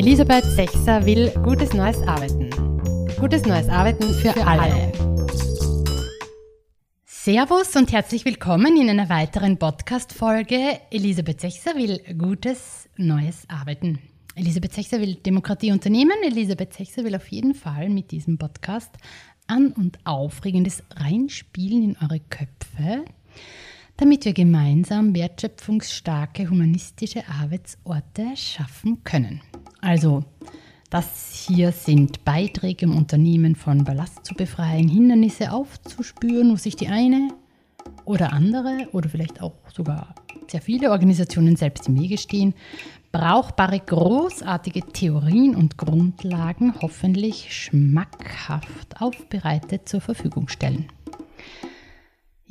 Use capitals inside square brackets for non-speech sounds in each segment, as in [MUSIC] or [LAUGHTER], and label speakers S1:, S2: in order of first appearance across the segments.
S1: Elisabeth Sechser will gutes neues Arbeiten. Gutes neues Arbeiten für, für alle. alle. Servus und herzlich willkommen in einer weiteren Podcast-Folge. Elisabeth Sechser will gutes neues Arbeiten. Elisabeth Sechser will Demokratie unternehmen. Elisabeth Sechser will auf jeden Fall mit diesem Podcast an und aufregendes reinspielen in eure Köpfe, damit wir gemeinsam wertschöpfungsstarke humanistische Arbeitsorte schaffen können. Also, das hier sind Beiträge, um Unternehmen von Ballast zu befreien, Hindernisse aufzuspüren, wo sich die eine oder andere oder vielleicht auch sogar sehr viele Organisationen selbst im Wege stehen, brauchbare, großartige Theorien und Grundlagen hoffentlich schmackhaft aufbereitet zur Verfügung stellen.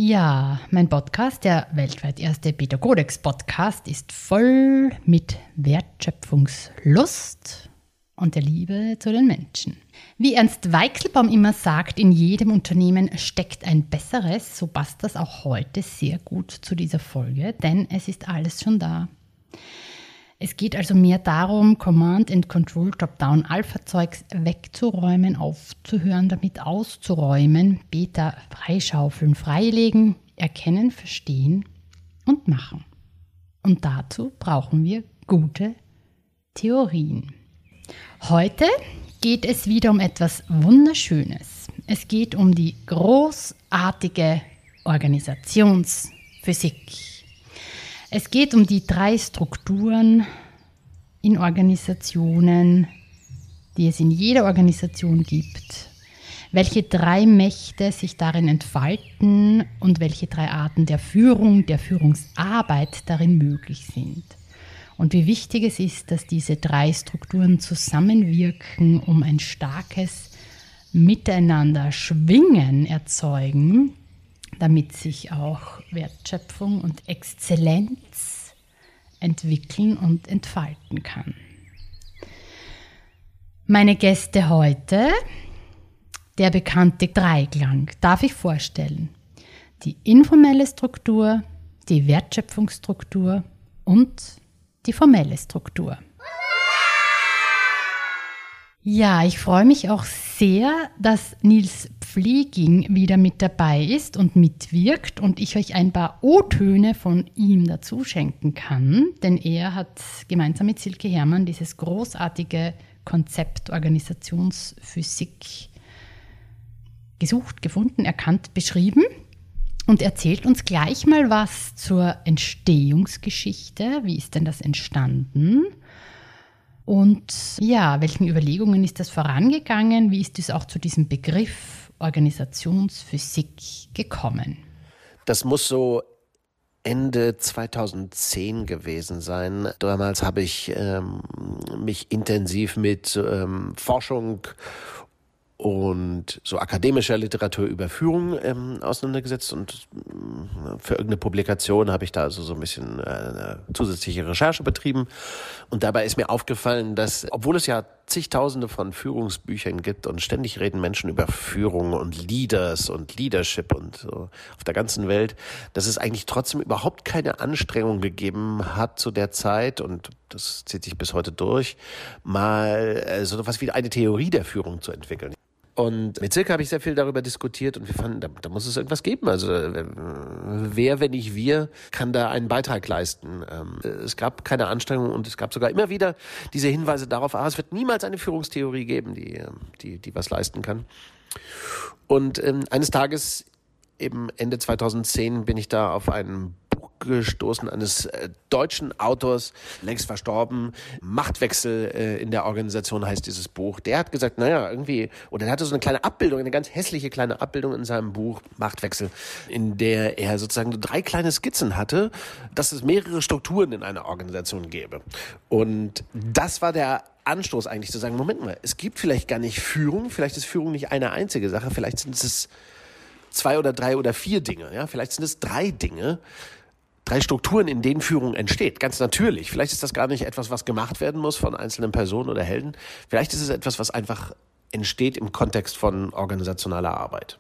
S1: Ja, mein Podcast, der weltweit erste Peter Codex Podcast, ist voll mit Wertschöpfungslust und der Liebe zu den Menschen. Wie Ernst Weichselbaum immer sagt, in jedem Unternehmen steckt ein besseres, so passt das auch heute sehr gut zu dieser Folge, denn es ist alles schon da. Es geht also mehr darum, Command and Control Top-Down Alpha-Zeugs wegzuräumen, aufzuhören, damit auszuräumen, Beta freischaufeln, freilegen, erkennen, verstehen und machen. Und dazu brauchen wir gute Theorien. Heute geht es wieder um etwas Wunderschönes. Es geht um die großartige Organisationsphysik. Es geht um die drei Strukturen in Organisationen, die es in jeder Organisation gibt. Welche drei Mächte sich darin entfalten und welche drei Arten der Führung, der Führungsarbeit darin möglich sind. Und wie wichtig es ist, dass diese drei Strukturen zusammenwirken, um ein starkes Miteinander schwingen erzeugen, damit sich auch Wertschöpfung und Exzellenz entwickeln und entfalten kann. Meine Gäste heute, der bekannte Dreiklang, darf ich vorstellen. Die informelle Struktur, die Wertschöpfungsstruktur und die formelle Struktur. Ja, ich freue mich auch sehr, dass Nils Pfleging wieder mit dabei ist und mitwirkt und ich euch ein paar O-Töne von ihm dazu schenken kann, denn er hat gemeinsam mit Silke Hermann dieses großartige Konzept Organisationsphysik gesucht, gefunden, erkannt, beschrieben und erzählt uns gleich mal was zur Entstehungsgeschichte. Wie ist denn das entstanden? Und ja, welchen Überlegungen ist das vorangegangen? Wie ist es auch zu diesem Begriff Organisationsphysik gekommen?
S2: Das muss so Ende 2010 gewesen sein. Damals habe ich ähm, mich intensiv mit ähm, Forschung und so akademischer Literatur über Führung ähm, auseinandergesetzt und äh, für irgendeine Publikation habe ich da also so ein bisschen äh, zusätzliche Recherche betrieben und dabei ist mir aufgefallen, dass obwohl es ja zigtausende von Führungsbüchern gibt und ständig reden Menschen über Führung und Leaders und Leadership und so auf der ganzen Welt, dass es eigentlich trotzdem überhaupt keine Anstrengung gegeben hat zu der Zeit und das zieht sich bis heute durch, mal äh, so etwas wie eine Theorie der Führung zu entwickeln. Und mit Silke habe ich sehr viel darüber diskutiert und wir fanden, da, da muss es irgendwas geben. Also äh, wer, wenn nicht wir, kann da einen Beitrag leisten. Ähm, es gab keine Anstrengung und es gab sogar immer wieder diese Hinweise darauf, ah, es wird niemals eine Führungstheorie geben, die, ähm, die, die was leisten kann. Und ähm, eines Tages, eben Ende 2010, bin ich da auf einen gestoßen eines äh, deutschen Autors, längst verstorben. Machtwechsel äh, in der Organisation heißt dieses Buch. Der hat gesagt, naja, irgendwie, oder er hatte so eine kleine Abbildung, eine ganz hässliche kleine Abbildung in seinem Buch Machtwechsel, in der er sozusagen drei kleine Skizzen hatte, dass es mehrere Strukturen in einer Organisation gäbe. Und das war der Anstoß eigentlich zu sagen, Moment mal, es gibt vielleicht gar nicht Führung, vielleicht ist Führung nicht eine einzige Sache, vielleicht sind es zwei oder drei oder vier Dinge, ja, vielleicht sind es drei Dinge, drei Strukturen, in denen Führung entsteht. Ganz natürlich. Vielleicht ist das gar nicht etwas, was gemacht werden muss von einzelnen Personen oder Helden. Vielleicht ist es etwas, was einfach entsteht im Kontext von organisationaler Arbeit.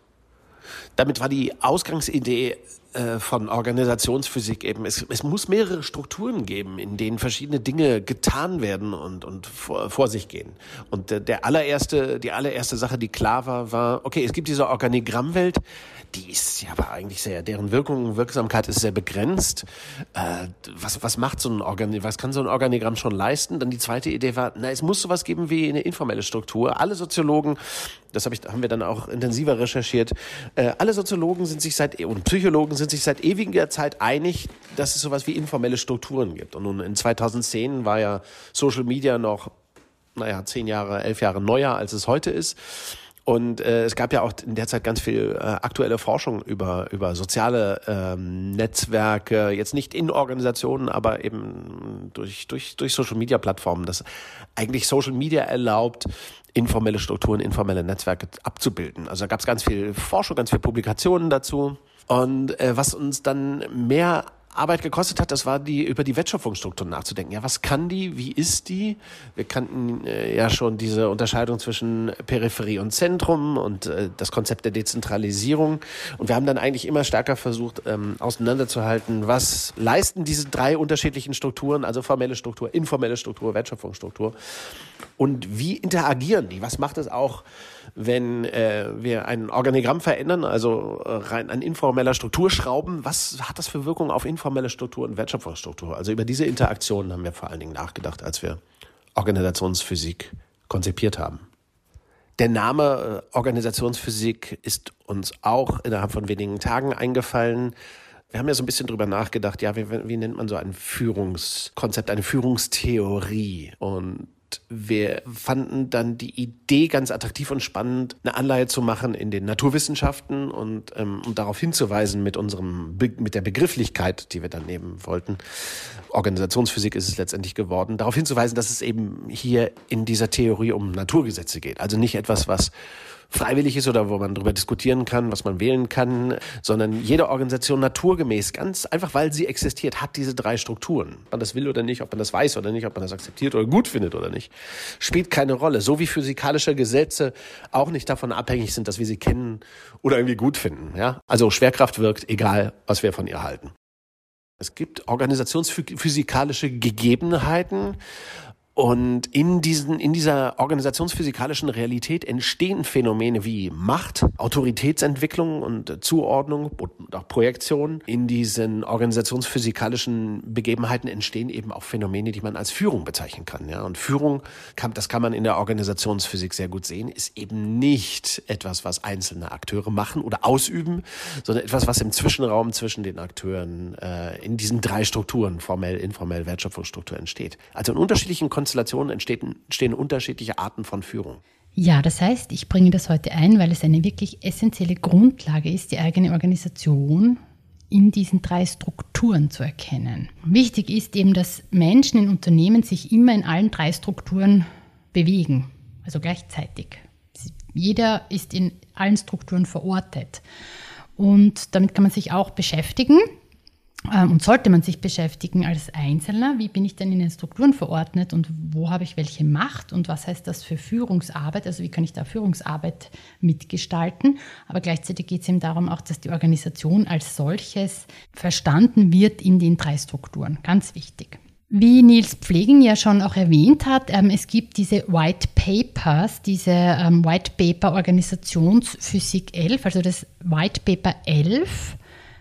S2: Damit war die Ausgangsidee äh, von Organisationsphysik eben. Es, es, muss mehrere Strukturen geben, in denen verschiedene Dinge getan werden und, und vor, vor sich gehen. Und der, der allererste, die allererste Sache, die klar war, war, okay, es gibt diese Organigrammwelt, die ist ja aber eigentlich sehr, deren Wirkung, Wirksamkeit ist sehr begrenzt. Äh, was, was macht so ein Organigramm, was kann so ein Organigramm schon leisten? Dann die zweite Idee war, na, es muss sowas geben wie eine informelle Struktur. Alle Soziologen, das hab ich, haben wir dann auch intensiver recherchiert, äh, alle Soziologen sind sich seit, und Psychologen sind sich seit ewiger Zeit einig, dass es sowas wie informelle Strukturen gibt. Und nun in 2010 war ja Social Media noch, naja, zehn Jahre, elf Jahre neuer, als es heute ist. Und äh, es gab ja auch in der Zeit ganz viel äh, aktuelle Forschung über, über soziale ähm, Netzwerke, jetzt nicht in Organisationen, aber eben durch, durch, durch Social-Media-Plattformen, dass eigentlich Social Media erlaubt, informelle Strukturen, informelle Netzwerke abzubilden. Also da gab es ganz viel Forschung, ganz viel Publikationen dazu. Und äh, was uns dann mehr Arbeit gekostet hat, das war die über die Wertschöpfungsstruktur nachzudenken. Ja, was kann die? Wie ist die? Wir kannten äh, ja schon diese Unterscheidung zwischen Peripherie und Zentrum und äh, das Konzept der Dezentralisierung. Und wir haben dann eigentlich immer stärker versucht, ähm, auseinanderzuhalten, was leisten diese drei unterschiedlichen Strukturen, also formelle Struktur, informelle Struktur, Wertschöpfungsstruktur und wie interagieren die? Was macht es auch? Wenn äh, wir ein Organigramm verändern, also äh, rein an informeller Struktur schrauben, was hat das für Wirkung auf informelle Struktur und Wertschöpfungsstruktur? Also über diese Interaktionen haben wir vor allen Dingen nachgedacht, als wir Organisationsphysik konzipiert haben. Der Name äh, Organisationsphysik ist uns auch innerhalb von wenigen Tagen eingefallen. Wir haben ja so ein bisschen drüber nachgedacht, ja, wie, wie nennt man so ein Führungskonzept, eine Führungstheorie? Und wir fanden dann die Idee ganz attraktiv und spannend, eine Anleihe zu machen in den Naturwissenschaften und ähm, um darauf hinzuweisen mit unserem Be mit der Begrifflichkeit, die wir dann nehmen wollten. Organisationsphysik ist es letztendlich geworden, darauf hinzuweisen, dass es eben hier in dieser Theorie um Naturgesetze geht. Also nicht etwas, was freiwillig ist oder wo man darüber diskutieren kann, was man wählen kann, sondern jede Organisation naturgemäß, ganz einfach, weil sie existiert, hat diese drei Strukturen. Ob man das will oder nicht, ob man das weiß oder nicht, ob man das akzeptiert oder gut findet oder nicht, spielt keine Rolle. So wie physikalische Gesetze auch nicht davon abhängig sind, dass wir sie kennen oder irgendwie gut finden. Ja? Also Schwerkraft wirkt, egal was wir von ihr halten. Es gibt organisationsphysikalische Gegebenheiten, und in, diesen, in dieser organisationsphysikalischen Realität entstehen Phänomene wie Macht, Autoritätsentwicklung und Zuordnung und auch Projektion. In diesen organisationsphysikalischen Begebenheiten entstehen eben auch Phänomene, die man als Führung bezeichnen kann. Ja? Und Führung, kann, das kann man in der Organisationsphysik sehr gut sehen, ist eben nicht etwas, was einzelne Akteure machen oder ausüben, sondern etwas, was im Zwischenraum zwischen den Akteuren äh, in diesen drei Strukturen, formell, informell, Wertschöpfungsstruktur entsteht. Also in unterschiedlichen Konzepten Konstellationen entstehen, entstehen unterschiedliche Arten von Führung.
S1: Ja, das heißt, ich bringe das heute ein, weil es eine wirklich essentielle Grundlage ist, die eigene Organisation in diesen drei Strukturen zu erkennen. Wichtig ist eben, dass Menschen in Unternehmen sich immer in allen drei Strukturen bewegen, also gleichzeitig. Jeder ist in allen Strukturen verortet. Und damit kann man sich auch beschäftigen. Ähm, und sollte man sich beschäftigen als Einzelner, wie bin ich denn in den Strukturen verordnet und wo habe ich welche Macht und was heißt das für Führungsarbeit, also wie kann ich da Führungsarbeit mitgestalten. Aber gleichzeitig geht es eben darum auch, dass die Organisation als solches verstanden wird in den drei Strukturen. Ganz wichtig. Wie Nils Pfleging ja schon auch erwähnt hat, ähm, es gibt diese White Papers, diese ähm, White Paper Organisationsphysik 11, also das White Paper 11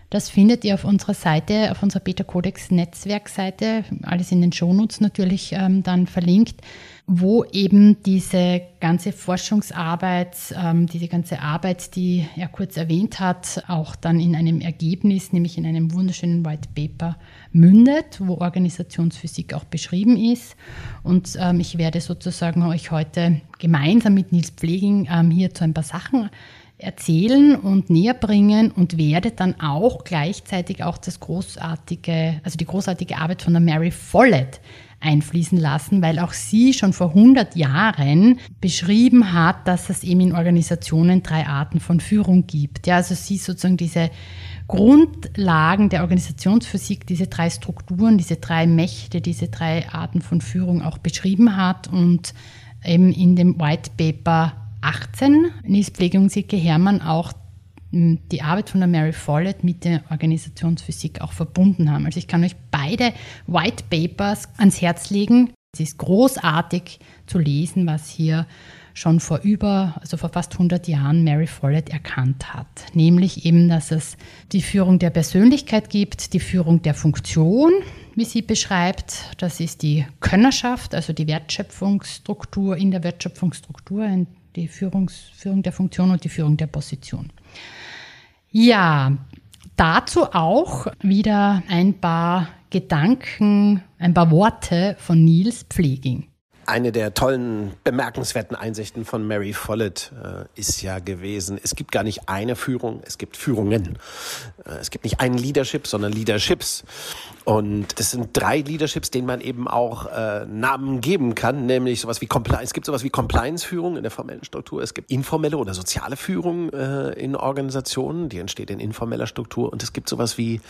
S1: das findet ihr auf unserer Seite, auf unserer Beta Codex Netzwerkseite, alles in den Shownotes natürlich ähm, dann verlinkt, wo eben diese ganze Forschungsarbeit, ähm, diese ganze Arbeit, die er kurz erwähnt hat, auch dann in einem Ergebnis, nämlich in einem wunderschönen White Paper mündet, wo Organisationsphysik auch beschrieben ist. Und ähm, ich werde sozusagen euch heute gemeinsam mit Nils Pfleging ähm, hier zu ein paar Sachen erzählen und näher bringen und werde dann auch gleichzeitig auch das großartige, also die großartige Arbeit von der Mary Follett einfließen lassen, weil auch sie schon vor 100 Jahren beschrieben hat, dass es eben in Organisationen drei Arten von Führung gibt. Ja, also sie sozusagen diese Grundlagen der Organisationsphysik, diese drei Strukturen, diese drei Mächte, diese drei Arten von Führung auch beschrieben hat und eben in dem White Paper 18 Nils Pflege und Silke Hermann auch die Arbeit von der Mary Follett mit der Organisationsphysik auch verbunden haben. Also ich kann euch beide White Papers ans Herz legen. Es ist großartig zu lesen, was hier schon vor über, also vor fast 100 Jahren Mary Follett erkannt hat. Nämlich eben, dass es die Führung der Persönlichkeit gibt, die Führung der Funktion, wie sie beschreibt. Das ist die Könnerschaft, also die Wertschöpfungsstruktur in der Wertschöpfungsstruktur, die Führungs, Führung der Funktion und die Führung der Position. Ja, dazu auch wieder ein paar Gedanken, ein paar Worte von Niels Pfleging.
S2: Eine der tollen, bemerkenswerten Einsichten von Mary Follett äh, ist ja gewesen, es gibt gar nicht eine Führung, es gibt Führungen. Äh, es gibt nicht einen Leadership, sondern Leaderships. Und das sind drei Leaderships, denen man eben auch äh, Namen geben kann, nämlich sowas wie Compliance. Es gibt sowas wie Compliance-Führung in der formellen Struktur. Es gibt informelle oder soziale Führung äh, in Organisationen, die entsteht in informeller Struktur. Und es gibt sowas wie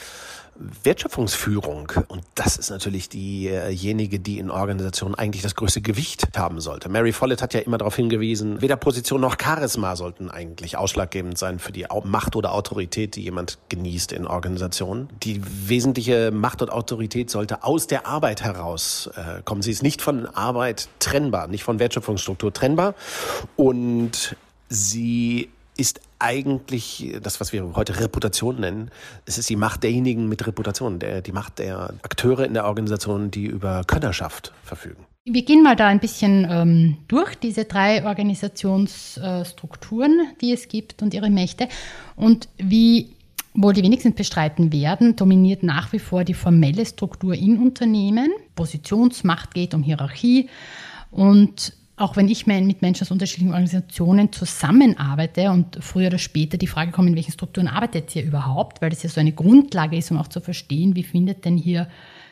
S2: Wertschöpfungsführung. Und das ist natürlich diejenige, die in Organisationen eigentlich das größte Gewicht haben sollte. Mary Follett hat ja immer darauf hingewiesen, weder Position noch Charisma sollten eigentlich ausschlaggebend sein für die Macht oder Autorität, die jemand genießt in Organisationen. Die wesentliche Macht und Autorität sollte aus der Arbeit heraus äh, kommen. Sie ist nicht von Arbeit trennbar, nicht von Wertschöpfungsstruktur trennbar. Und sie ist eigentlich das, was wir heute Reputation nennen. Es ist die Macht derjenigen mit Reputation, der, die Macht der Akteure in der Organisation, die über Könnerschaft verfügen.
S1: Wir gehen mal da ein bisschen ähm, durch diese drei Organisationsstrukturen, die es gibt und ihre Mächte. Und wie wohl die wenigsten bestreiten werden, dominiert nach wie vor die formelle Struktur in Unternehmen. Positionsmacht geht um Hierarchie und auch wenn ich mit Menschen aus unterschiedlichen Organisationen zusammenarbeite und früher oder später die Frage kommt, in welchen Strukturen arbeitet ihr überhaupt, weil das ja so eine Grundlage ist, um auch zu verstehen, wie findet denn hier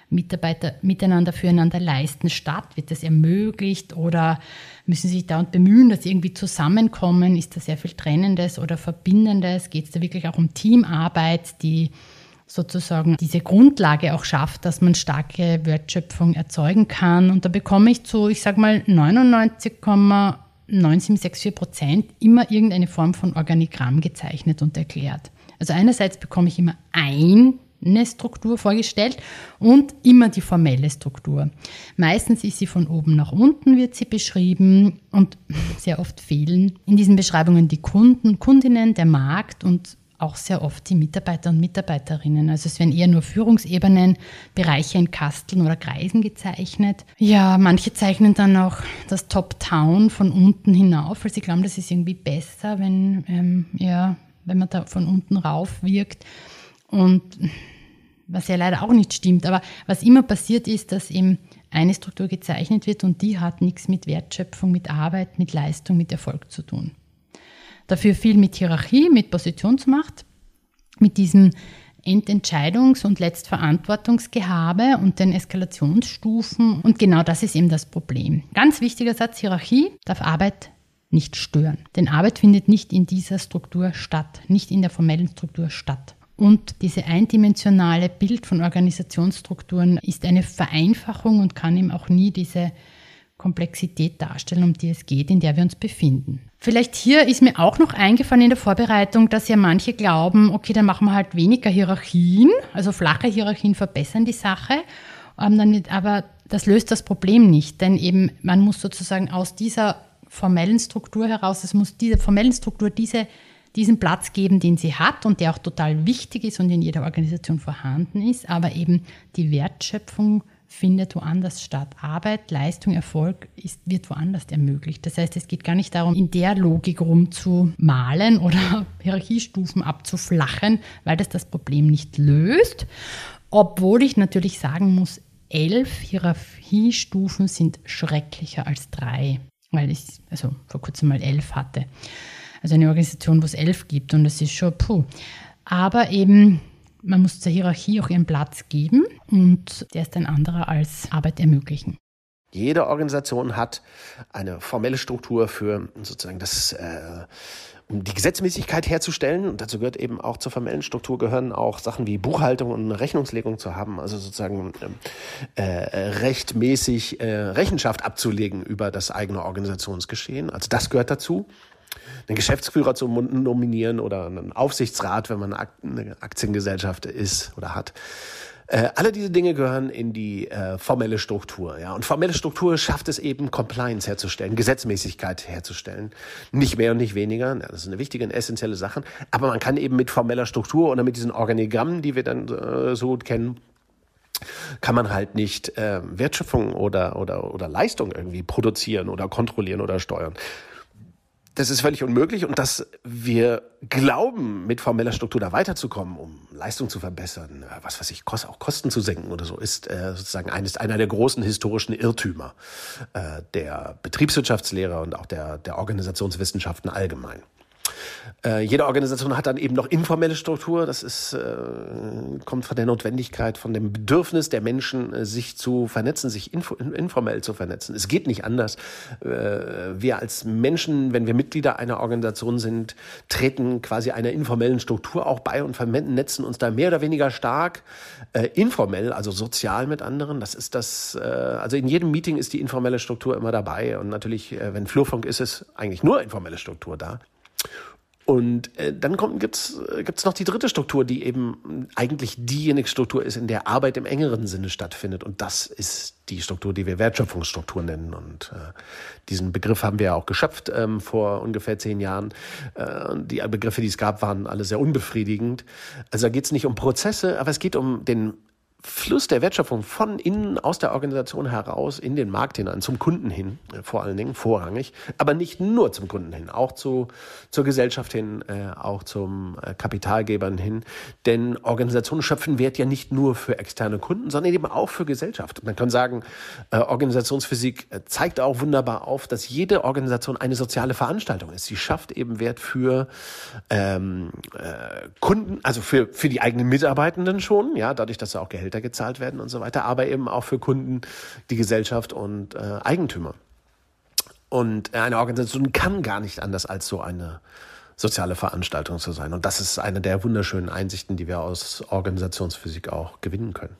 S1: Mitarbeiter miteinander füreinander leisten statt? Wird das ermöglicht oder müssen Sie sich dauernd bemühen, dass Sie irgendwie zusammenkommen? Ist da sehr viel Trennendes oder Verbindendes? Geht es da wirklich auch um Teamarbeit, die sozusagen diese Grundlage auch schafft, dass man starke Wertschöpfung erzeugen kann. Und da bekomme ich zu, ich sage mal, 99,9764 Prozent immer irgendeine Form von Organigramm gezeichnet und erklärt. Also einerseits bekomme ich immer eine Struktur vorgestellt und immer die formelle Struktur. Meistens ist sie von oben nach unten, wird sie beschrieben und [LAUGHS] sehr oft fehlen in diesen Beschreibungen die Kunden, Kundinnen, der Markt und auch sehr oft die Mitarbeiter und Mitarbeiterinnen. Also es werden eher nur Führungsebenen, Bereiche in Kasteln oder Kreisen gezeichnet. Ja, manche zeichnen dann auch das Top-Town von unten hinauf, weil sie glauben, das ist irgendwie besser, wenn, ähm, ja, wenn man da von unten rauf wirkt. Und was ja leider auch nicht stimmt. Aber was immer passiert ist, dass eben eine Struktur gezeichnet wird und die hat nichts mit Wertschöpfung, mit Arbeit, mit Leistung, mit Erfolg zu tun. Dafür viel mit Hierarchie, mit Positionsmacht, mit diesem Ententscheidungs- und Letztverantwortungsgehabe und den Eskalationsstufen. Und genau das ist eben das Problem. Ganz wichtiger Satz, Hierarchie darf Arbeit nicht stören. Denn Arbeit findet nicht in dieser Struktur statt, nicht in der formellen Struktur statt. Und diese eindimensionale Bild von Organisationsstrukturen ist eine Vereinfachung und kann ihm auch nie diese Komplexität darstellen, um die es geht, in der wir uns befinden. Vielleicht hier ist mir auch noch eingefallen in der Vorbereitung, dass ja manche glauben, okay, dann machen wir halt weniger Hierarchien, also flache Hierarchien verbessern die Sache, ähm, aber das löst das Problem nicht, denn eben man muss sozusagen aus dieser formellen Struktur heraus, es muss diese formellen Struktur diese, diesen Platz geben, den sie hat und der auch total wichtig ist und in jeder Organisation vorhanden ist, aber eben die Wertschöpfung findet woanders statt. Arbeit, Leistung, Erfolg ist, wird woanders ermöglicht. Das heißt, es geht gar nicht darum, in der Logik rumzumalen [LAUGHS] oder Hierarchiestufen abzuflachen, weil das das Problem nicht löst. Obwohl ich natürlich sagen muss, elf Hierarchiestufen sind schrecklicher als drei, weil ich also vor kurzem mal elf hatte. Also eine Organisation, wo es elf gibt und das ist schon puh. Aber eben man muss zur Hierarchie auch ihren Platz geben und der ist ein anderer als Arbeit ermöglichen.
S2: Jede Organisation hat eine formelle Struktur für sozusagen das, äh, um die Gesetzmäßigkeit herzustellen. Und dazu gehört eben auch zur formellen Struktur gehören auch Sachen wie Buchhaltung und Rechnungslegung zu haben, also sozusagen äh, rechtmäßig äh, Rechenschaft abzulegen über das eigene Organisationsgeschehen. Also das gehört dazu. Einen Geschäftsführer zu nominieren oder einen Aufsichtsrat, wenn man eine Aktiengesellschaft ist oder hat. Äh, alle diese Dinge gehören in die äh, formelle Struktur. Ja? Und formelle Struktur schafft es eben, Compliance herzustellen, Gesetzmäßigkeit herzustellen. Nicht mehr und nicht weniger. Ja, das ist eine wichtige und essentielle Sache. Aber man kann eben mit formeller Struktur oder mit diesen Organigrammen, die wir dann äh, so gut kennen, kann man halt nicht äh, Wertschöpfung oder, oder, oder Leistung irgendwie produzieren oder kontrollieren oder steuern. Das ist völlig unmöglich und dass wir glauben, mit formeller Struktur da weiterzukommen, um Leistung zu verbessern, äh, was weiß ich, auch Kosten zu senken oder so, ist äh, sozusagen eines, einer der großen historischen Irrtümer äh, der Betriebswirtschaftslehre und auch der, der Organisationswissenschaften allgemein. Äh, jede Organisation hat dann eben noch informelle Struktur. Das ist, äh, kommt von der Notwendigkeit, von dem Bedürfnis der Menschen, äh, sich zu vernetzen, sich info, informell zu vernetzen. Es geht nicht anders. Äh, wir als Menschen, wenn wir Mitglieder einer Organisation sind, treten quasi einer informellen Struktur auch bei und vernetzen uns da mehr oder weniger stark äh, informell, also sozial mit anderen. Das ist das, also in jedem Meeting ist die informelle Struktur immer dabei. Und natürlich, wenn Flurfunk ist, ist eigentlich nur informelle Struktur da. Und äh, dann kommt, gibt's äh, noch die dritte Struktur, die eben eigentlich diejenige Struktur ist, in der Arbeit im engeren Sinne stattfindet. Und das ist die Struktur, die wir Wertschöpfungsstruktur nennen. Und äh, diesen Begriff haben wir ja auch geschöpft ähm, vor ungefähr zehn Jahren. Äh, die Begriffe, die es gab, waren alle sehr unbefriedigend. Also da geht es nicht um Prozesse, aber es geht um den Fluss der Wertschöpfung von innen aus der Organisation heraus in den Markt hinein, zum Kunden hin, äh, vor allen Dingen vorrangig, aber nicht nur zum Kunden hin, auch zu, zur Gesellschaft hin, äh, auch zum äh, Kapitalgebern hin. Denn Organisationen schöpfen Wert ja nicht nur für externe Kunden, sondern eben auch für Gesellschaft. Man kann sagen, äh, Organisationsphysik äh, zeigt auch wunderbar auf, dass jede Organisation eine soziale Veranstaltung ist. Sie schafft eben Wert für ähm, äh, Kunden, also für, für die eigenen Mitarbeitenden schon, ja, dadurch, dass sie auch Gehälter Gehälter gezahlt werden und so weiter, aber eben auch für Kunden, die Gesellschaft und äh, Eigentümer. Und eine Organisation kann gar nicht anders als so eine soziale Veranstaltung zu sein. Und das ist eine der wunderschönen Einsichten, die wir aus Organisationsphysik auch gewinnen können.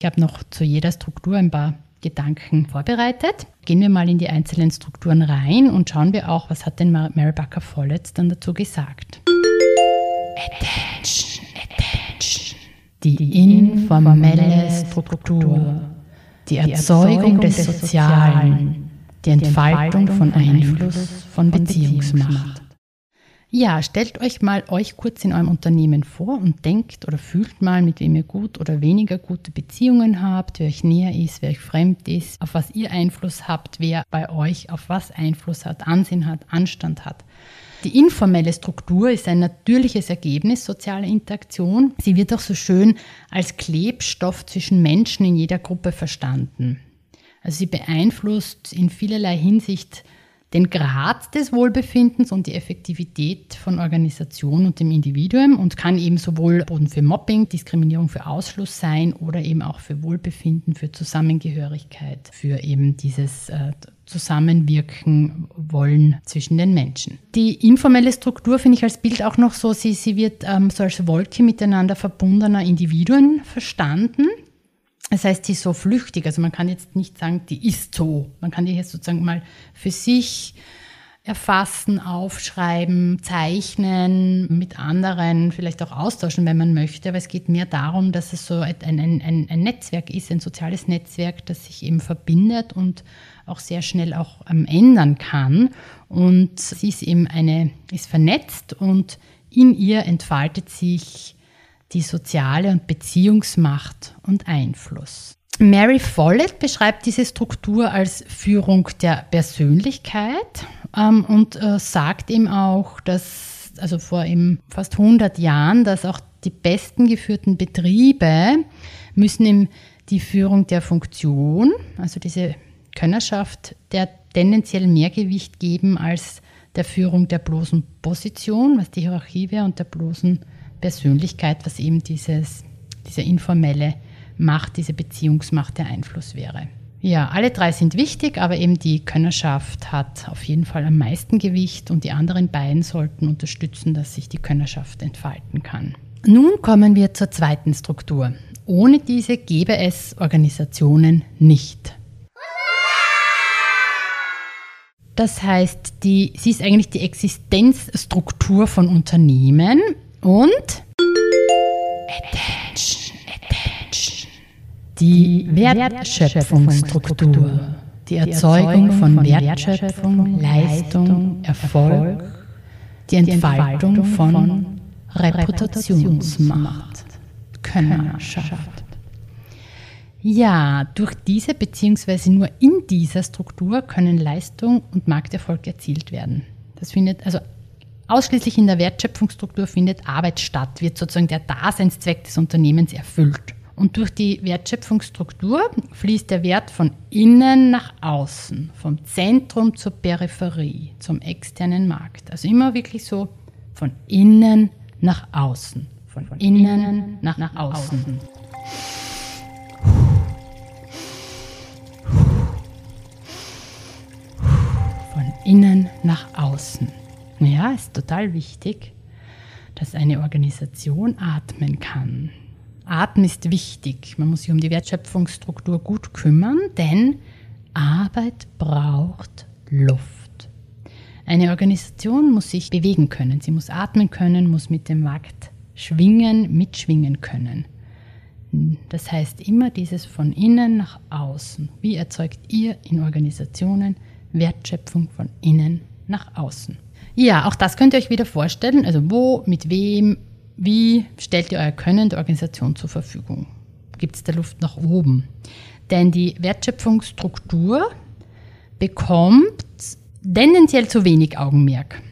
S1: Ich habe noch zu jeder Struktur ein paar Gedanken vorbereitet. Gehen wir mal in die einzelnen Strukturen rein und schauen wir auch, was hat denn Mary Bucker Follett dann dazu gesagt. Attention die informelle Struktur, die Erzeugung des Sozialen, die Entfaltung von Einfluss von Beziehungsmacht. Ja, stellt euch mal euch kurz in eurem Unternehmen vor und denkt oder fühlt mal, mit wem ihr gut oder weniger gute Beziehungen habt, wer euch näher ist, wer euch fremd ist, auf was ihr Einfluss habt, wer bei euch auf was Einfluss hat, Ansehen hat, Anstand hat. Die informelle Struktur ist ein natürliches Ergebnis sozialer Interaktion. Sie wird auch so schön als Klebstoff zwischen Menschen in jeder Gruppe verstanden. Also sie beeinflusst in vielerlei Hinsicht den Grad des Wohlbefindens und die Effektivität von Organisation und dem Individuum und kann eben sowohl Boden für Mobbing, Diskriminierung für Ausschluss sein oder eben auch für Wohlbefinden, für Zusammengehörigkeit, für eben dieses äh, Zusammenwirken wollen zwischen den Menschen. Die informelle Struktur finde ich als Bild auch noch so, sie, sie wird ähm, so als Wolke miteinander verbundener Individuen verstanden. Das heißt, sie ist so flüchtig. Also man kann jetzt nicht sagen, die ist so. Man kann die jetzt sozusagen mal für sich erfassen, aufschreiben, zeichnen, mit anderen vielleicht auch austauschen, wenn man möchte. Aber es geht mehr darum, dass es so ein, ein, ein, ein Netzwerk ist, ein soziales Netzwerk, das sich eben verbindet und auch sehr schnell auch ähm, ändern kann. Und sie ist eben eine, ist vernetzt und in ihr entfaltet sich die soziale und Beziehungsmacht und Einfluss. Mary Follett beschreibt diese Struktur als Führung der Persönlichkeit ähm, und äh, sagt ihm auch, dass, also vor eben fast 100 Jahren, dass auch die besten geführten Betriebe müssen ihm die Führung der Funktion, also diese Könnerschaft, der tendenziell mehr Gewicht geben als der Führung der bloßen Position, was die Hierarchie wäre, und der bloßen Persönlichkeit, was eben dieses, diese informelle Macht, diese Beziehungsmacht, der Einfluss wäre. Ja, alle drei sind wichtig, aber eben die Könnerschaft hat auf jeden Fall am meisten Gewicht und die anderen beiden sollten unterstützen, dass sich die Könnerschaft entfalten kann. Nun kommen wir zur zweiten Struktur. Ohne diese gäbe es Organisationen nicht. Das heißt, die, sie ist eigentlich die Existenzstruktur von Unternehmen und Attention, Attention. Die Wertschöpfungsstruktur, die Erzeugung von Wertschöpfung, Leistung, Erfolg, die Entfaltung von Reputationsmacht, Könnerschaft. Ja, durch diese bzw. nur in dieser Struktur können Leistung und Markterfolg erzielt werden. Das findet also ausschließlich in der Wertschöpfungsstruktur findet Arbeit statt, wird sozusagen der Daseinszweck des Unternehmens erfüllt. Und durch die Wertschöpfungsstruktur fließt der Wert von innen nach außen, vom Zentrum zur Peripherie, zum externen Markt. Also immer wirklich so von innen nach außen, von, innen nach, nach außen. Innen nach außen. Ja, ist total wichtig, dass eine Organisation atmen kann. Atmen ist wichtig. Man muss sich um die Wertschöpfungsstruktur gut kümmern, denn Arbeit braucht Luft. Eine Organisation muss sich bewegen können. Sie muss atmen können, muss mit dem Markt schwingen, mitschwingen können. Das heißt immer dieses von innen nach außen. Wie erzeugt ihr in Organisationen Wertschöpfung von innen nach außen. Ja, auch das könnt ihr euch wieder vorstellen. Also wo, mit wem, wie stellt ihr euer Können der Organisation zur Verfügung? Gibt es da Luft nach oben? Denn die Wertschöpfungsstruktur bekommt tendenziell zu wenig Augenmerk.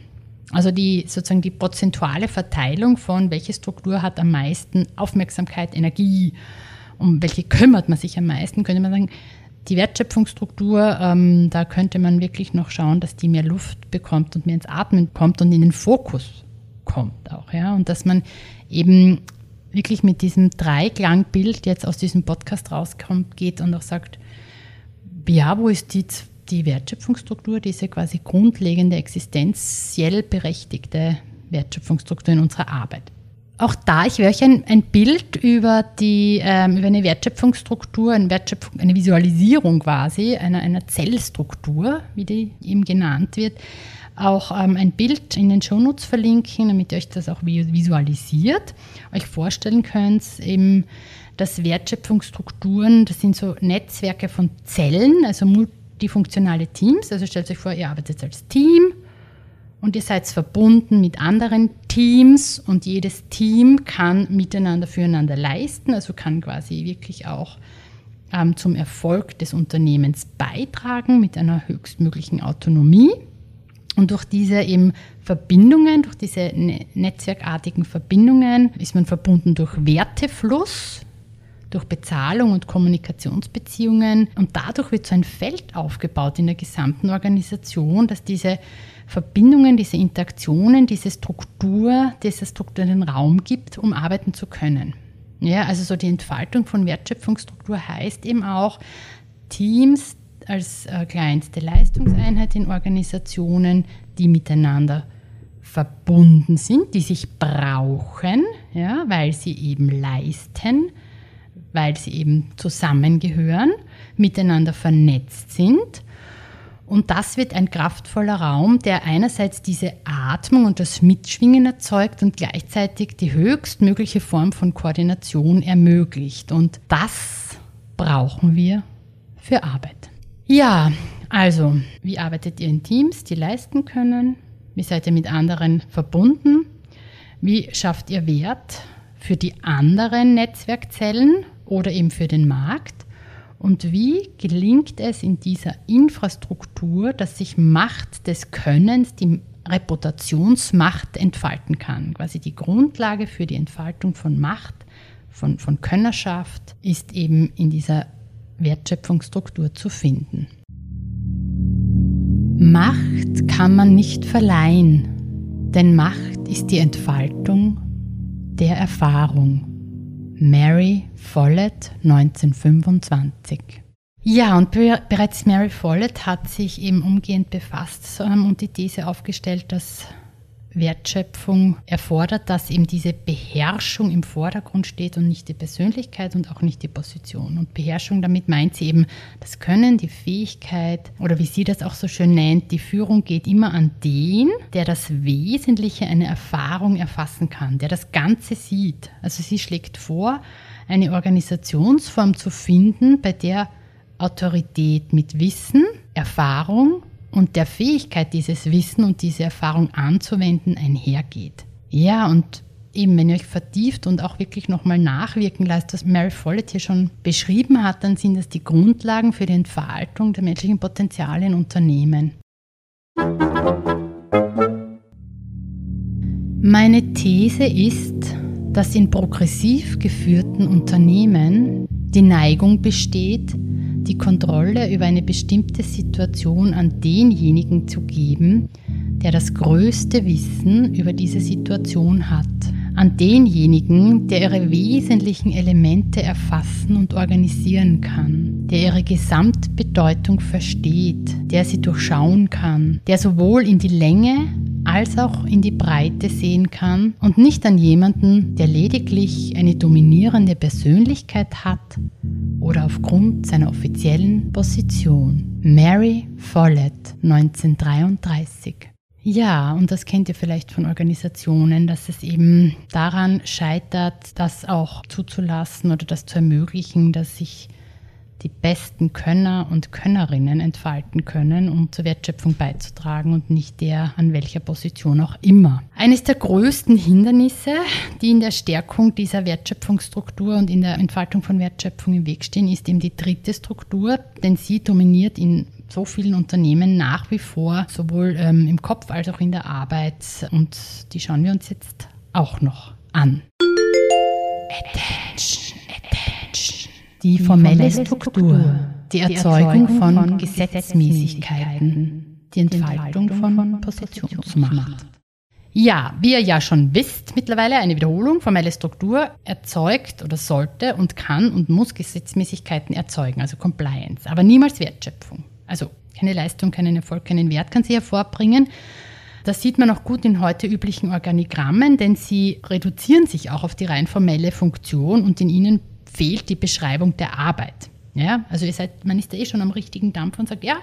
S1: Also die sozusagen die prozentuale Verteilung von welche Struktur hat am meisten Aufmerksamkeit, Energie, um welche kümmert man sich am meisten, könnte man sagen, die Wertschöpfungsstruktur, ähm, da könnte man wirklich noch schauen, dass die mehr Luft bekommt und mehr ins Atmen kommt und in den Fokus kommt auch. Ja? Und dass man eben wirklich mit diesem Dreiklangbild jetzt aus diesem Podcast rauskommt, geht und auch sagt, ja, wo ist die, die Wertschöpfungsstruktur, diese quasi grundlegende, existenziell berechtigte Wertschöpfungsstruktur in unserer Arbeit? Auch da, ich werde euch ein, ein Bild über, die, ähm, über eine Wertschöpfungsstruktur, eine, Wertschöpfung, eine Visualisierung quasi, einer, einer Zellstruktur, wie die eben genannt wird, auch ähm, ein Bild in den Shownotes verlinken, damit ihr euch das auch visualisiert, euch vorstellen könnt, eben, dass Wertschöpfungsstrukturen, das sind so Netzwerke von Zellen, also multifunktionale Teams. Also stellt euch vor, ihr arbeitet als Team und ihr seid verbunden mit anderen Teams und jedes Team kann miteinander füreinander leisten, also kann quasi wirklich auch ähm, zum Erfolg des Unternehmens beitragen mit einer höchstmöglichen Autonomie. Und durch diese eben Verbindungen, durch diese ne netzwerkartigen Verbindungen ist man verbunden durch Wertefluss, durch Bezahlung und Kommunikationsbeziehungen. Und dadurch wird so ein Feld aufgebaut in der gesamten Organisation, dass diese Verbindungen, diese Interaktionen, diese Struktur, dieser strukturellen Raum gibt, um arbeiten zu können. Ja, also so die Entfaltung von Wertschöpfungsstruktur heißt eben auch, Teams als äh, kleinste Leistungseinheit in Organisationen, die miteinander verbunden sind, die sich brauchen, ja, weil sie eben leisten, weil sie eben zusammengehören, miteinander vernetzt sind und das wird ein kraftvoller Raum, der einerseits diese Atmung und das Mitschwingen erzeugt und gleichzeitig die höchstmögliche Form von Koordination ermöglicht. Und das brauchen wir für Arbeit. Ja, also, wie arbeitet ihr in Teams, die leisten können? Wie seid ihr mit anderen verbunden? Wie schafft ihr Wert für die anderen Netzwerkzellen oder eben für den Markt? Und wie gelingt es in dieser Infrastruktur, dass sich Macht des Könnens, die Reputationsmacht entfalten kann? Quasi die Grundlage für die Entfaltung von Macht, von, von Könnerschaft ist eben in dieser Wertschöpfungsstruktur zu finden. Macht kann man nicht verleihen, denn Macht ist die Entfaltung der Erfahrung. Mary Follett 1925. Ja, und bereits Mary Follett hat sich eben umgehend befasst und die These aufgestellt, dass Wertschöpfung erfordert, dass eben diese Beherrschung im Vordergrund steht und nicht die Persönlichkeit und auch nicht die Position. Und Beherrschung, damit meint sie eben das Können, die Fähigkeit oder wie sie das auch so schön nennt, die Führung geht immer an den, der das Wesentliche einer Erfahrung erfassen kann, der das Ganze sieht. Also sie schlägt vor, eine Organisationsform zu finden, bei der Autorität mit Wissen, Erfahrung und der Fähigkeit, dieses Wissen und diese Erfahrung anzuwenden, einhergeht. Ja, und eben, wenn ihr euch vertieft und auch wirklich nochmal nachwirken lasst, was Mary Follett hier schon beschrieben hat, dann sind das die Grundlagen für die Entfaltung der menschlichen Potenziale in Unternehmen. Meine These ist, dass in progressiv geführten Unternehmen die Neigung besteht, die Kontrolle über eine bestimmte Situation an denjenigen zu geben, der das größte Wissen über diese Situation hat. An denjenigen, der ihre wesentlichen Elemente erfassen und organisieren kann, der ihre Gesamtbedeutung versteht, der sie durchschauen kann, der sowohl in die Länge als auch in die Breite sehen kann und nicht an jemanden, der lediglich eine dominierende Persönlichkeit hat oder aufgrund seiner offiziellen Position. Mary Follett, 1933. Ja, und das kennt ihr vielleicht von Organisationen, dass es eben daran scheitert, das auch zuzulassen oder das zu ermöglichen, dass sich die besten Könner und Könnerinnen entfalten können, um zur Wertschöpfung beizutragen und nicht der an welcher Position auch immer. Eines der größten Hindernisse, die in der Stärkung dieser Wertschöpfungsstruktur und in der Entfaltung von Wertschöpfung im Weg stehen, ist eben die dritte Struktur, denn sie dominiert in so vielen Unternehmen nach wie vor, sowohl ähm, im Kopf als auch in der Arbeit. Und die schauen wir uns jetzt auch noch an. Attention die formelle Struktur, die Erzeugung von Gesetzmäßigkeiten, die Entfaltung von Positionsmacht. Ja, wie ihr ja schon wisst, mittlerweile eine Wiederholung, formelle Struktur erzeugt oder sollte und kann und muss Gesetzmäßigkeiten erzeugen, also Compliance, aber niemals Wertschöpfung. Also keine Leistung, keinen Erfolg, keinen Wert kann sie hervorbringen. Das sieht man auch gut in heute üblichen Organigrammen, denn sie reduzieren sich auch auf die rein formelle Funktion und in ihnen fehlt die Beschreibung der Arbeit. Ja, also ihr seid, man ist da eh schon am richtigen Dampf und sagt, ja,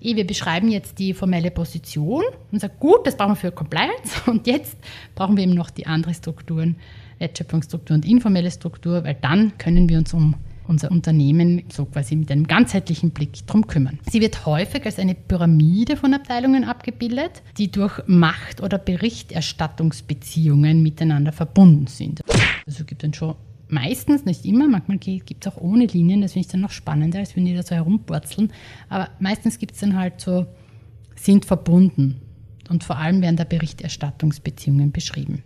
S1: eh, wir beschreiben jetzt die formelle Position und sagt, gut, das brauchen wir für Compliance [LAUGHS] und jetzt brauchen wir eben noch die anderen Strukturen, Wertschöpfungsstruktur und informelle Struktur, weil dann können wir uns um unser Unternehmen so quasi mit einem ganzheitlichen Blick drum kümmern. Sie wird häufig als eine Pyramide von Abteilungen abgebildet, die durch Macht- oder Berichterstattungsbeziehungen miteinander verbunden sind. Also gibt es schon meistens, nicht immer, manchmal gibt es auch ohne Linien, das finde ich dann noch spannender, als wenn die da so herumpurzeln. Aber meistens gibt es dann halt so, sind verbunden. Und vor allem werden da Berichterstattungsbeziehungen beschrieben.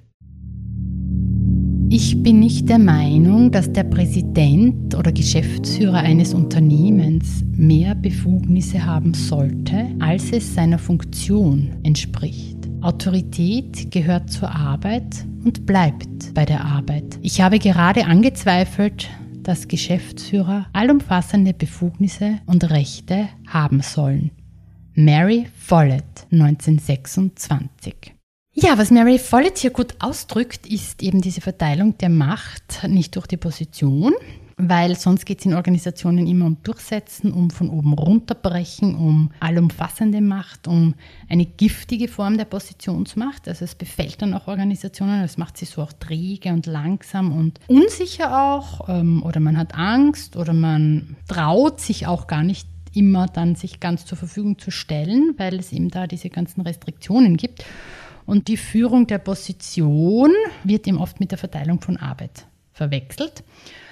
S1: Ich bin nicht der Meinung, dass der Präsident oder Geschäftsführer eines Unternehmens mehr Befugnisse haben sollte, als es seiner Funktion entspricht. Autorität gehört zur Arbeit und bleibt bei der Arbeit. Ich habe gerade angezweifelt, dass Geschäftsführer allumfassende Befugnisse und Rechte haben sollen. Mary Follett, 1926. Ja, was Mary Follett hier gut ausdrückt, ist eben diese Verteilung der Macht nicht durch die Position, weil sonst geht es in Organisationen immer um Durchsetzen, um von oben runterbrechen, um allumfassende Macht, um eine giftige Form der Positionsmacht. Also es befällt dann auch Organisationen, es macht sie so auch träge und langsam und unsicher auch ähm, oder man hat Angst oder man traut sich auch gar nicht immer dann sich ganz zur Verfügung zu stellen, weil es eben da diese ganzen Restriktionen gibt. Und die Führung der Position wird eben oft mit der Verteilung von Arbeit verwechselt.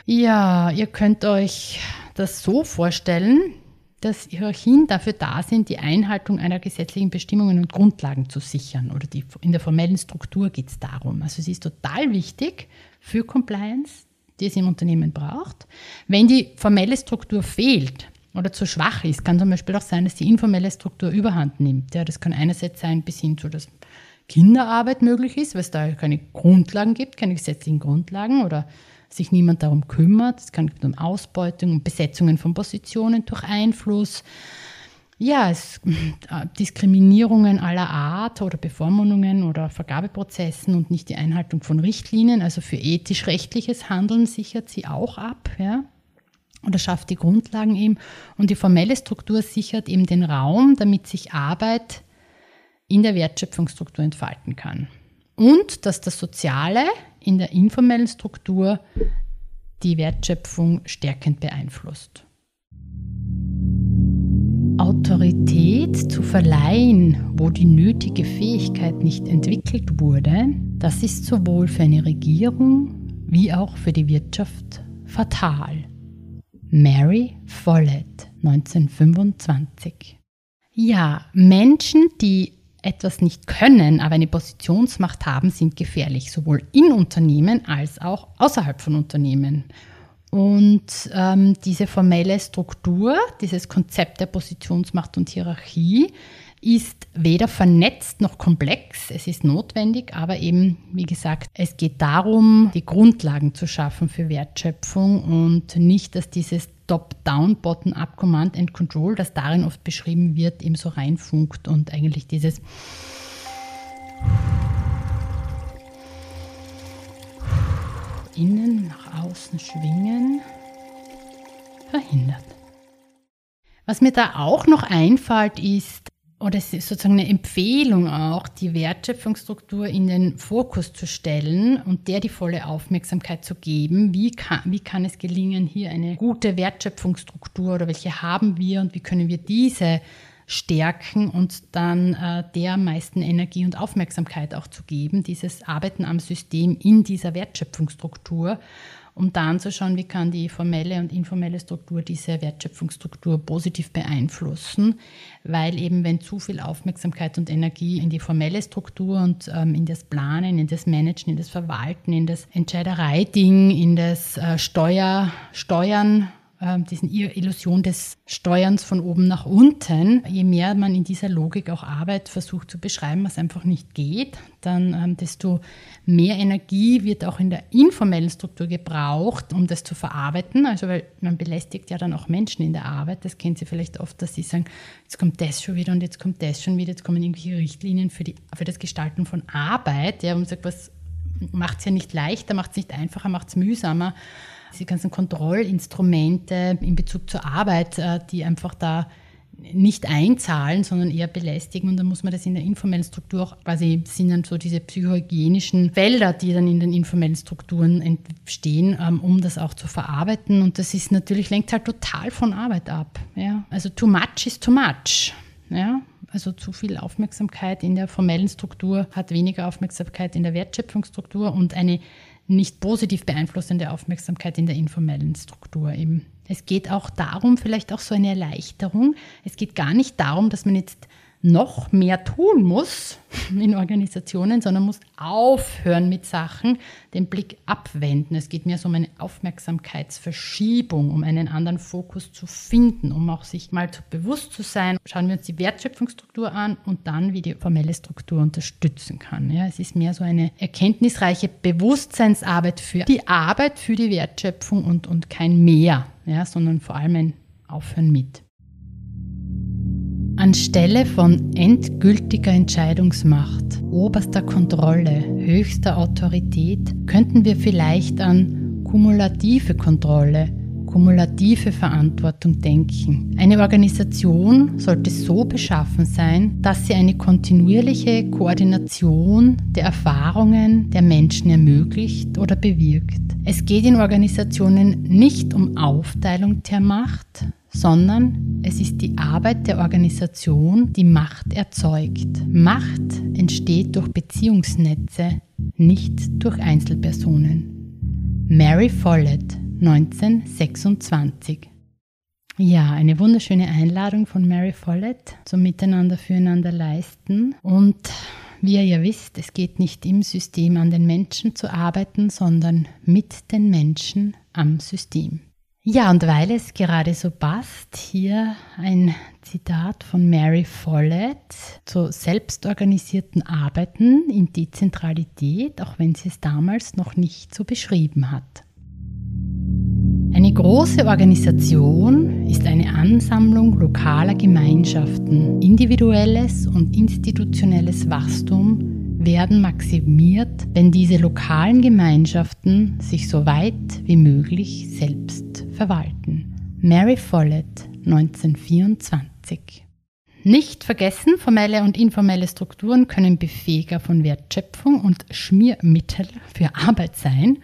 S1: Ja, ihr könnt euch das so vorstellen, dass Hierarchien dafür da sind, die Einhaltung einer gesetzlichen Bestimmungen und Grundlagen zu sichern. Oder die, in der formellen Struktur geht es darum. Also sie ist total wichtig für Compliance, die es im Unternehmen braucht. Wenn die formelle Struktur fehlt oder zu schwach ist, kann zum Beispiel auch sein, dass die informelle Struktur überhand nimmt. Ja, das kann einerseits sein bis hin zu, dass Kinderarbeit möglich ist, weil es da keine Grundlagen gibt, keine gesetzlichen Grundlagen oder sich niemand darum kümmert. Es kann um Ausbeutung, um Besetzungen von Positionen durch Einfluss. ja, es, äh, Diskriminierungen aller Art oder Bevormundungen oder Vergabeprozessen und nicht die Einhaltung von Richtlinien, also für ethisch-rechtliches Handeln sichert sie auch ab. Ja oder schafft die Grundlagen eben. Und die formelle Struktur sichert eben den Raum, damit sich Arbeit in der Wertschöpfungsstruktur entfalten kann. Und dass das Soziale in der informellen Struktur die Wertschöpfung stärkend beeinflusst. Autorität zu verleihen, wo die nötige Fähigkeit nicht entwickelt wurde, das ist sowohl für eine Regierung wie auch für die Wirtschaft fatal. Mary Follett, 1925. Ja, Menschen, die etwas nicht können, aber eine Positionsmacht haben, sind gefährlich, sowohl in Unternehmen als auch außerhalb von Unternehmen. Und ähm, diese formelle Struktur, dieses Konzept der Positionsmacht und Hierarchie, ist weder vernetzt noch komplex. Es ist notwendig, aber eben, wie gesagt, es geht darum, die Grundlagen zu schaffen für Wertschöpfung und nicht, dass dieses Top-Down, Bottom-up, Command and Control, das darin oft beschrieben wird, eben so reinfunkt und eigentlich dieses innen nach außen schwingen verhindert. Was mir da auch noch einfällt, ist, oder es ist sozusagen eine Empfehlung auch, die Wertschöpfungsstruktur in den Fokus zu stellen und der die volle Aufmerksamkeit zu geben. Wie kann, wie kann es gelingen, hier eine gute Wertschöpfungsstruktur oder welche haben wir und wie können wir diese stärken und dann äh, der meisten Energie und Aufmerksamkeit auch zu geben, dieses Arbeiten am System in dieser Wertschöpfungsstruktur um da anzuschauen, wie kann die formelle und informelle Struktur diese Wertschöpfungsstruktur positiv beeinflussen, weil eben wenn zu viel Aufmerksamkeit und Energie in die formelle Struktur und ähm, in das Planen, in das Managen, in das Verwalten, in das Entscheidereiding, in das äh, Steuer, Steuern diesen Illusion des Steuerns von oben nach unten, je mehr man in dieser Logik auch Arbeit versucht zu beschreiben, was einfach nicht geht, dann ähm, desto mehr Energie wird auch in der informellen Struktur gebraucht, um das zu verarbeiten. Also weil man belästigt ja dann auch Menschen in der Arbeit. Das kennen Sie vielleicht oft, dass sie sagen, jetzt kommt das schon wieder und jetzt kommt das schon wieder, jetzt kommen irgendwelche Richtlinien für, die, für das Gestalten von Arbeit. Ja, und sagt, was macht es ja nicht leichter, macht es nicht einfacher, macht es mühsamer diese ganzen Kontrollinstrumente in Bezug zur Arbeit, äh, die einfach da nicht einzahlen, sondern eher belästigen. Und dann muss man das in der informellen Struktur auch quasi, sind dann so diese psychohygienischen Felder, die dann in den informellen Strukturen entstehen, ähm, um das auch zu verarbeiten. Und das ist natürlich, lenkt halt total von Arbeit ab. Ja? Also too much is too much. Ja? Also zu viel Aufmerksamkeit in der formellen Struktur hat weniger Aufmerksamkeit in der Wertschöpfungsstruktur und eine nicht positiv beeinflussende Aufmerksamkeit in der informellen Struktur eben. Es geht auch darum, vielleicht auch so eine Erleichterung. Es geht gar nicht darum, dass man jetzt noch mehr tun muss in Organisationen, sondern muss aufhören mit Sachen, den Blick abwenden. Es geht mehr so um eine Aufmerksamkeitsverschiebung, um einen anderen Fokus zu finden, um auch sich mal bewusst zu sein. Schauen wir uns die Wertschöpfungsstruktur an und dann, wie die formelle Struktur unterstützen kann. Ja, es ist mehr so eine erkenntnisreiche Bewusstseinsarbeit für die Arbeit, für die Wertschöpfung und, und kein Mehr, ja, sondern vor allem ein Aufhören mit. Anstelle von endgültiger Entscheidungsmacht, oberster Kontrolle, höchster Autorität könnten wir vielleicht an kumulative Kontrolle, kumulative Verantwortung denken. Eine Organisation sollte so beschaffen sein, dass sie eine kontinuierliche Koordination der Erfahrungen der Menschen ermöglicht oder bewirkt. Es geht in Organisationen nicht um Aufteilung der Macht, sondern es ist die Arbeit der Organisation, die Macht erzeugt. Macht entsteht durch Beziehungsnetze, nicht durch Einzelpersonen. Mary Follett, 1926. Ja, eine wunderschöne Einladung von Mary Follett zum Miteinander füreinander leisten. Und wie ihr ja wisst, es geht nicht im System an den Menschen zu arbeiten, sondern mit den Menschen am System. Ja, und weil es gerade so passt, hier ein Zitat von Mary Follett zu selbstorganisierten Arbeiten in Dezentralität, auch wenn sie es damals noch nicht so beschrieben hat. Große Organisation ist eine Ansammlung lokaler Gemeinschaften. Individuelles und institutionelles Wachstum werden maximiert, wenn diese lokalen Gemeinschaften sich so weit wie möglich selbst verwalten. Mary Follett 1924 nicht vergessen, formelle und informelle Strukturen können Befähiger von Wertschöpfung und Schmiermittel für Arbeit sein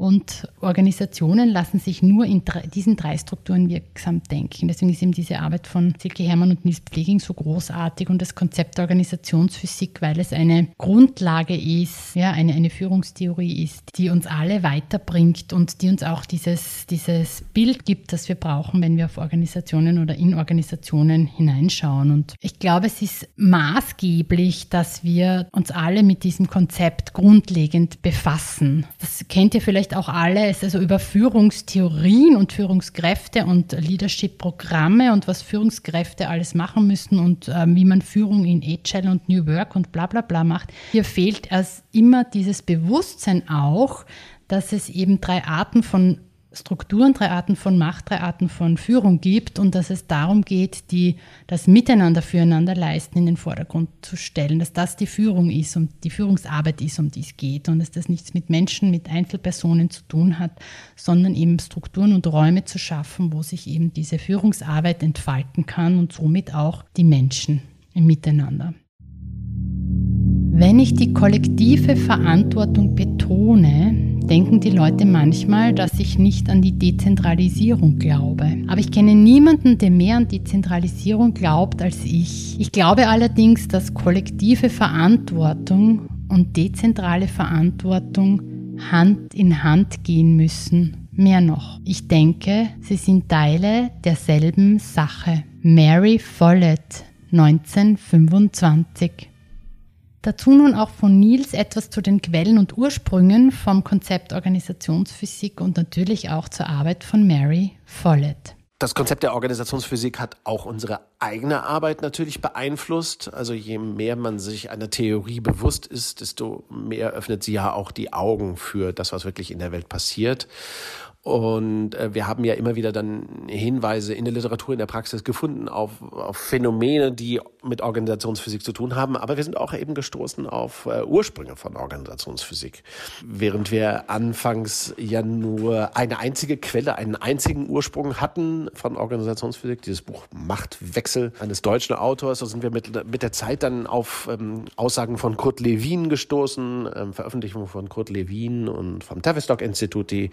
S1: und Organisationen lassen sich nur in drei, diesen drei Strukturen wirksam denken. Deswegen ist eben diese Arbeit von Silke Hermann und Nils Pfleging so großartig und das Konzept der Organisationsphysik, weil es eine Grundlage ist, ja, eine, eine Führungstheorie ist, die uns alle weiterbringt und die uns auch dieses, dieses Bild gibt, das wir brauchen, wenn wir auf Organisationen oder in Organisationen hineinschauen. Und ich glaube, es ist maßgeblich, dass wir uns alle mit diesem Konzept grundlegend befassen. Das kennt ihr vielleicht vielleicht auch alles, also über Führungstheorien und Führungskräfte und Leadership-Programme und was Führungskräfte alles machen müssen und äh, wie man Führung in Agile und New Work und bla bla bla macht. Hier fehlt erst immer dieses Bewusstsein auch, dass es eben drei Arten von Strukturen, drei Arten von Macht, drei Arten von Führung gibt und dass es darum geht, die, das Miteinander füreinander leisten in den Vordergrund zu stellen, dass das die Führung ist und die Führungsarbeit ist, um die es geht und dass das nichts mit Menschen, mit Einzelpersonen zu tun hat, sondern eben Strukturen und Räume zu schaffen, wo sich eben diese Führungsarbeit entfalten kann und somit auch die Menschen im Miteinander. Wenn ich die kollektive Verantwortung betone, denken die Leute manchmal, dass ich nicht an die Dezentralisierung glaube. Aber ich kenne niemanden, der mehr an Dezentralisierung glaubt als ich. Ich glaube allerdings, dass kollektive Verantwortung und dezentrale Verantwortung Hand in Hand gehen müssen. Mehr noch, ich denke, sie sind Teile derselben Sache. Mary Follett, 1925. Dazu nun auch von Nils etwas zu den Quellen und Ursprüngen vom Konzept Organisationsphysik und natürlich auch zur Arbeit von Mary Follett.
S2: Das Konzept der Organisationsphysik hat auch unsere eigene Arbeit natürlich beeinflusst. Also je mehr man sich einer Theorie bewusst ist, desto mehr öffnet sie ja auch die Augen für das, was wirklich in der Welt passiert. Und äh, wir haben ja immer wieder dann Hinweise in der Literatur, in der Praxis gefunden auf, auf Phänomene, die mit Organisationsphysik zu tun haben. Aber wir sind auch eben gestoßen auf äh, Ursprünge von Organisationsphysik. Während wir anfangs ja nur eine einzige Quelle, einen einzigen Ursprung hatten von Organisationsphysik, dieses Buch Machtwechsel eines deutschen Autors, so sind wir mit, mit der Zeit dann auf ähm, Aussagen von Kurt Lewin gestoßen, ähm, Veröffentlichungen von Kurt Lewin und vom Tavistock-Institut, die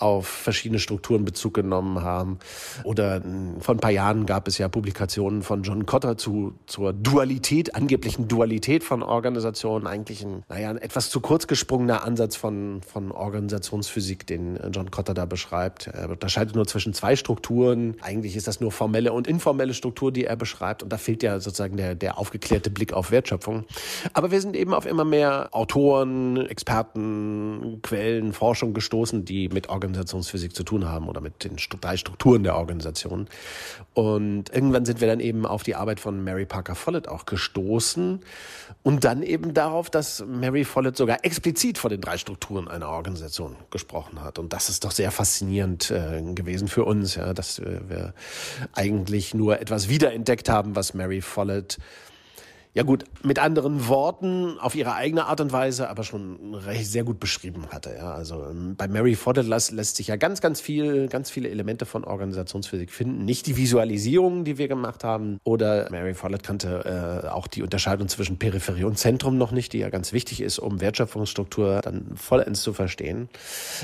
S2: auf verschiedene Strukturen Bezug genommen haben. Oder vor ein paar Jahren gab es ja Publikationen von John Cotter zu, zur Dualität, angeblichen Dualität von Organisationen. Eigentlich ein, naja, ein etwas zu kurz gesprungener Ansatz von, von Organisationsphysik, den John Cotter da beschreibt. Er unterscheidet nur zwischen zwei Strukturen. Eigentlich ist das nur formelle und informelle Struktur, die er beschreibt. Und da fehlt ja sozusagen der, der aufgeklärte Blick auf Wertschöpfung. Aber wir sind eben auf immer mehr Autoren, Experten, Quellen, Forschung gestoßen, die mit Organisationen Organisationsphysik zu tun haben oder mit den drei Strukturen der Organisation. Und irgendwann sind wir dann eben auf die Arbeit von Mary Parker Follett auch gestoßen und dann eben darauf, dass Mary Follett sogar explizit von den drei Strukturen einer Organisation gesprochen hat. Und das ist doch sehr faszinierend äh, gewesen für uns, ja, dass wir eigentlich nur etwas wiederentdeckt haben, was Mary Follett ja gut, mit anderen Worten, auf ihre eigene Art und Weise, aber schon recht sehr gut beschrieben hatte. Ja. Also ähm, bei Mary Foddet lässt, lässt sich ja ganz, ganz viel, ganz viele Elemente von Organisationsphysik finden. Nicht die Visualisierung, die wir gemacht haben. Oder Mary Follett kannte äh, auch die Unterscheidung zwischen Peripherie und Zentrum noch nicht, die ja ganz wichtig ist, um Wertschöpfungsstruktur dann vollends zu verstehen.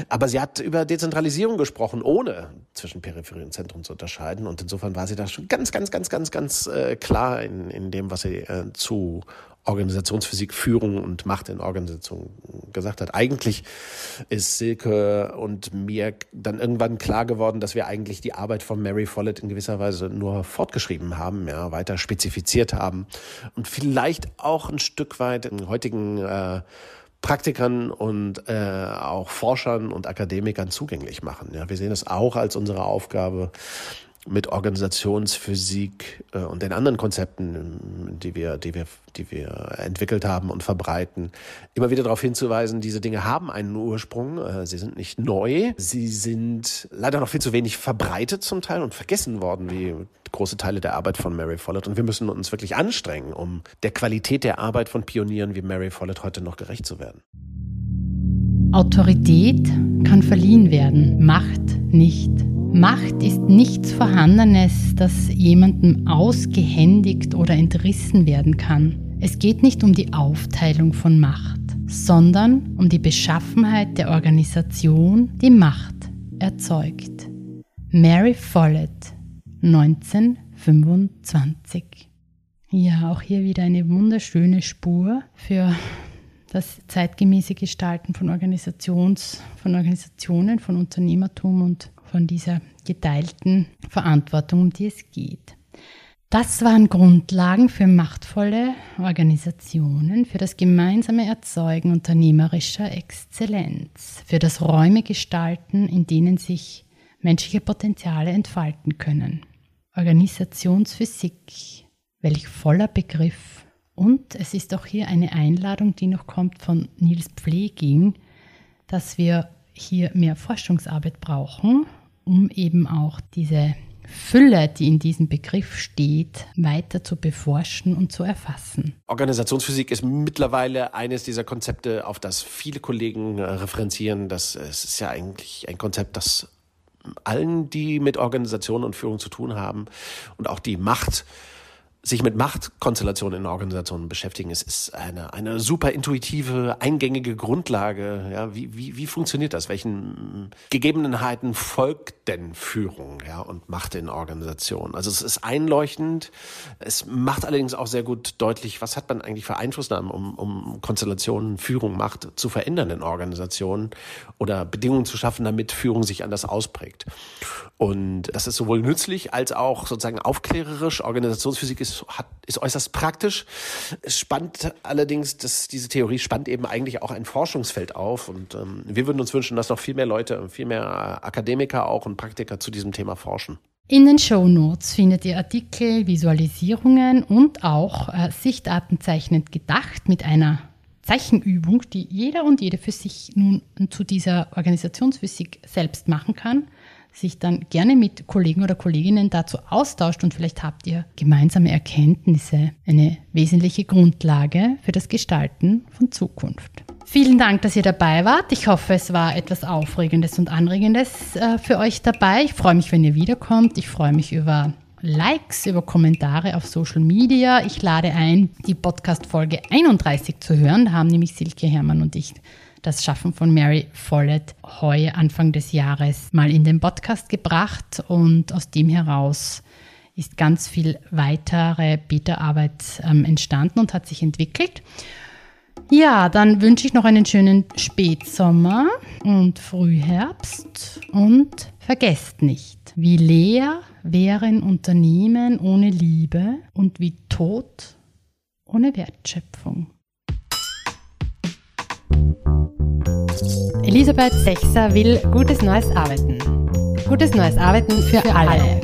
S2: Aber sie hat über Dezentralisierung gesprochen, ohne zwischen Peripherie und Zentrum zu unterscheiden. Und insofern war sie da schon ganz, ganz, ganz, ganz, ganz äh, klar in, in dem, was sie äh, zu Organisationsphysik, Führung und Macht in Organisationen gesagt hat. Eigentlich ist Silke und mir dann irgendwann klar geworden, dass wir eigentlich die Arbeit von Mary Follett in gewisser Weise nur fortgeschrieben haben, ja, weiter spezifiziert haben und vielleicht auch ein Stück weit in heutigen äh, Praktikern und äh, auch Forschern und Akademikern zugänglich machen. Ja, wir sehen es auch als unsere Aufgabe, mit Organisationsphysik äh, und den anderen Konzepten, die wir, die wir, die wir entwickelt haben und verbreiten, immer wieder darauf hinzuweisen, diese Dinge haben einen Ursprung, äh, sie sind nicht neu, sie sind leider noch viel zu wenig verbreitet zum Teil und vergessen worden, wie große Teile der Arbeit von Mary Follett. Und wir müssen uns wirklich anstrengen, um der Qualität der Arbeit von Pionieren wie Mary Follett heute noch gerecht zu werden.
S1: Autorität kann verliehen werden, Macht nicht. Macht ist nichts Vorhandenes, das jemandem ausgehändigt oder entrissen werden kann. Es geht nicht um die Aufteilung von Macht, sondern um die Beschaffenheit der Organisation, die Macht erzeugt. Mary Follett, 1925. Ja, auch hier wieder eine wunderschöne Spur für das zeitgemäße Gestalten von, Organisations, von Organisationen, von Unternehmertum und von dieser geteilten Verantwortung, um die es geht. Das waren Grundlagen für machtvolle Organisationen, für das gemeinsame Erzeugen unternehmerischer Exzellenz, für das Räume gestalten, in denen sich menschliche Potenziale entfalten können. Organisationsphysik, welch voller Begriff. Und es ist auch hier eine Einladung, die noch kommt von Nils Pfleging, dass wir hier mehr Forschungsarbeit brauchen, um eben auch diese Fülle, die in diesem Begriff steht, weiter zu beforschen und zu erfassen.
S2: Organisationsphysik ist mittlerweile eines dieser Konzepte, auf das viele Kollegen äh, referenzieren. Das ist ja eigentlich ein Konzept, das allen, die mit Organisation und Führung zu tun haben und auch die Macht sich mit Machtkonstellationen in Organisationen beschäftigen. Es ist eine, eine super intuitive, eingängige Grundlage. Ja, wie, wie, wie funktioniert das? Welchen Gegebenheiten folgt denn Führung ja, und Macht in Organisationen? Also es ist einleuchtend. Es macht allerdings auch sehr gut deutlich, was hat man eigentlich für Einflussnahmen, um, um Konstellationen, Führung, Macht zu verändern in Organisationen oder Bedingungen zu schaffen, damit Führung sich anders ausprägt. Und das ist sowohl nützlich als auch sozusagen aufklärerisch. Organisationsphysik ist hat, ist äußerst praktisch. Es spannt allerdings, dass diese Theorie spannt eben eigentlich auch ein Forschungsfeld auf. Und ähm, wir würden uns wünschen, dass noch viel mehr Leute, viel mehr Akademiker auch und Praktiker zu diesem Thema forschen.
S1: In den Show Notes findet ihr Artikel, Visualisierungen und auch äh, Sichtarten zeichnend gedacht mit einer Zeichenübung, die jeder und jede für sich nun zu dieser Organisationsphysik selbst machen kann sich dann gerne mit Kollegen oder Kolleginnen dazu austauscht und vielleicht habt ihr gemeinsame Erkenntnisse, eine wesentliche Grundlage für das Gestalten von Zukunft. Vielen Dank, dass ihr dabei wart. Ich hoffe, es war etwas Aufregendes und Anregendes äh, für euch dabei. Ich freue mich, wenn ihr wiederkommt. Ich freue mich über Likes, über Kommentare auf Social Media. Ich lade ein, die Podcast-Folge 31 zu hören. Da haben nämlich Silke Hermann und ich das Schaffen von Mary Follett heuer Anfang des Jahres mal in den Podcast gebracht und aus dem heraus ist ganz viel weitere Beta-Arbeit ähm, entstanden und hat sich entwickelt. Ja, dann wünsche ich noch einen schönen Spätsommer und Frühherbst und vergesst nicht, wie leer wären Unternehmen ohne Liebe und wie tot ohne Wertschöpfung. Elisabeth Sechser will gutes neues Arbeiten. Gutes neues Arbeiten für, alle.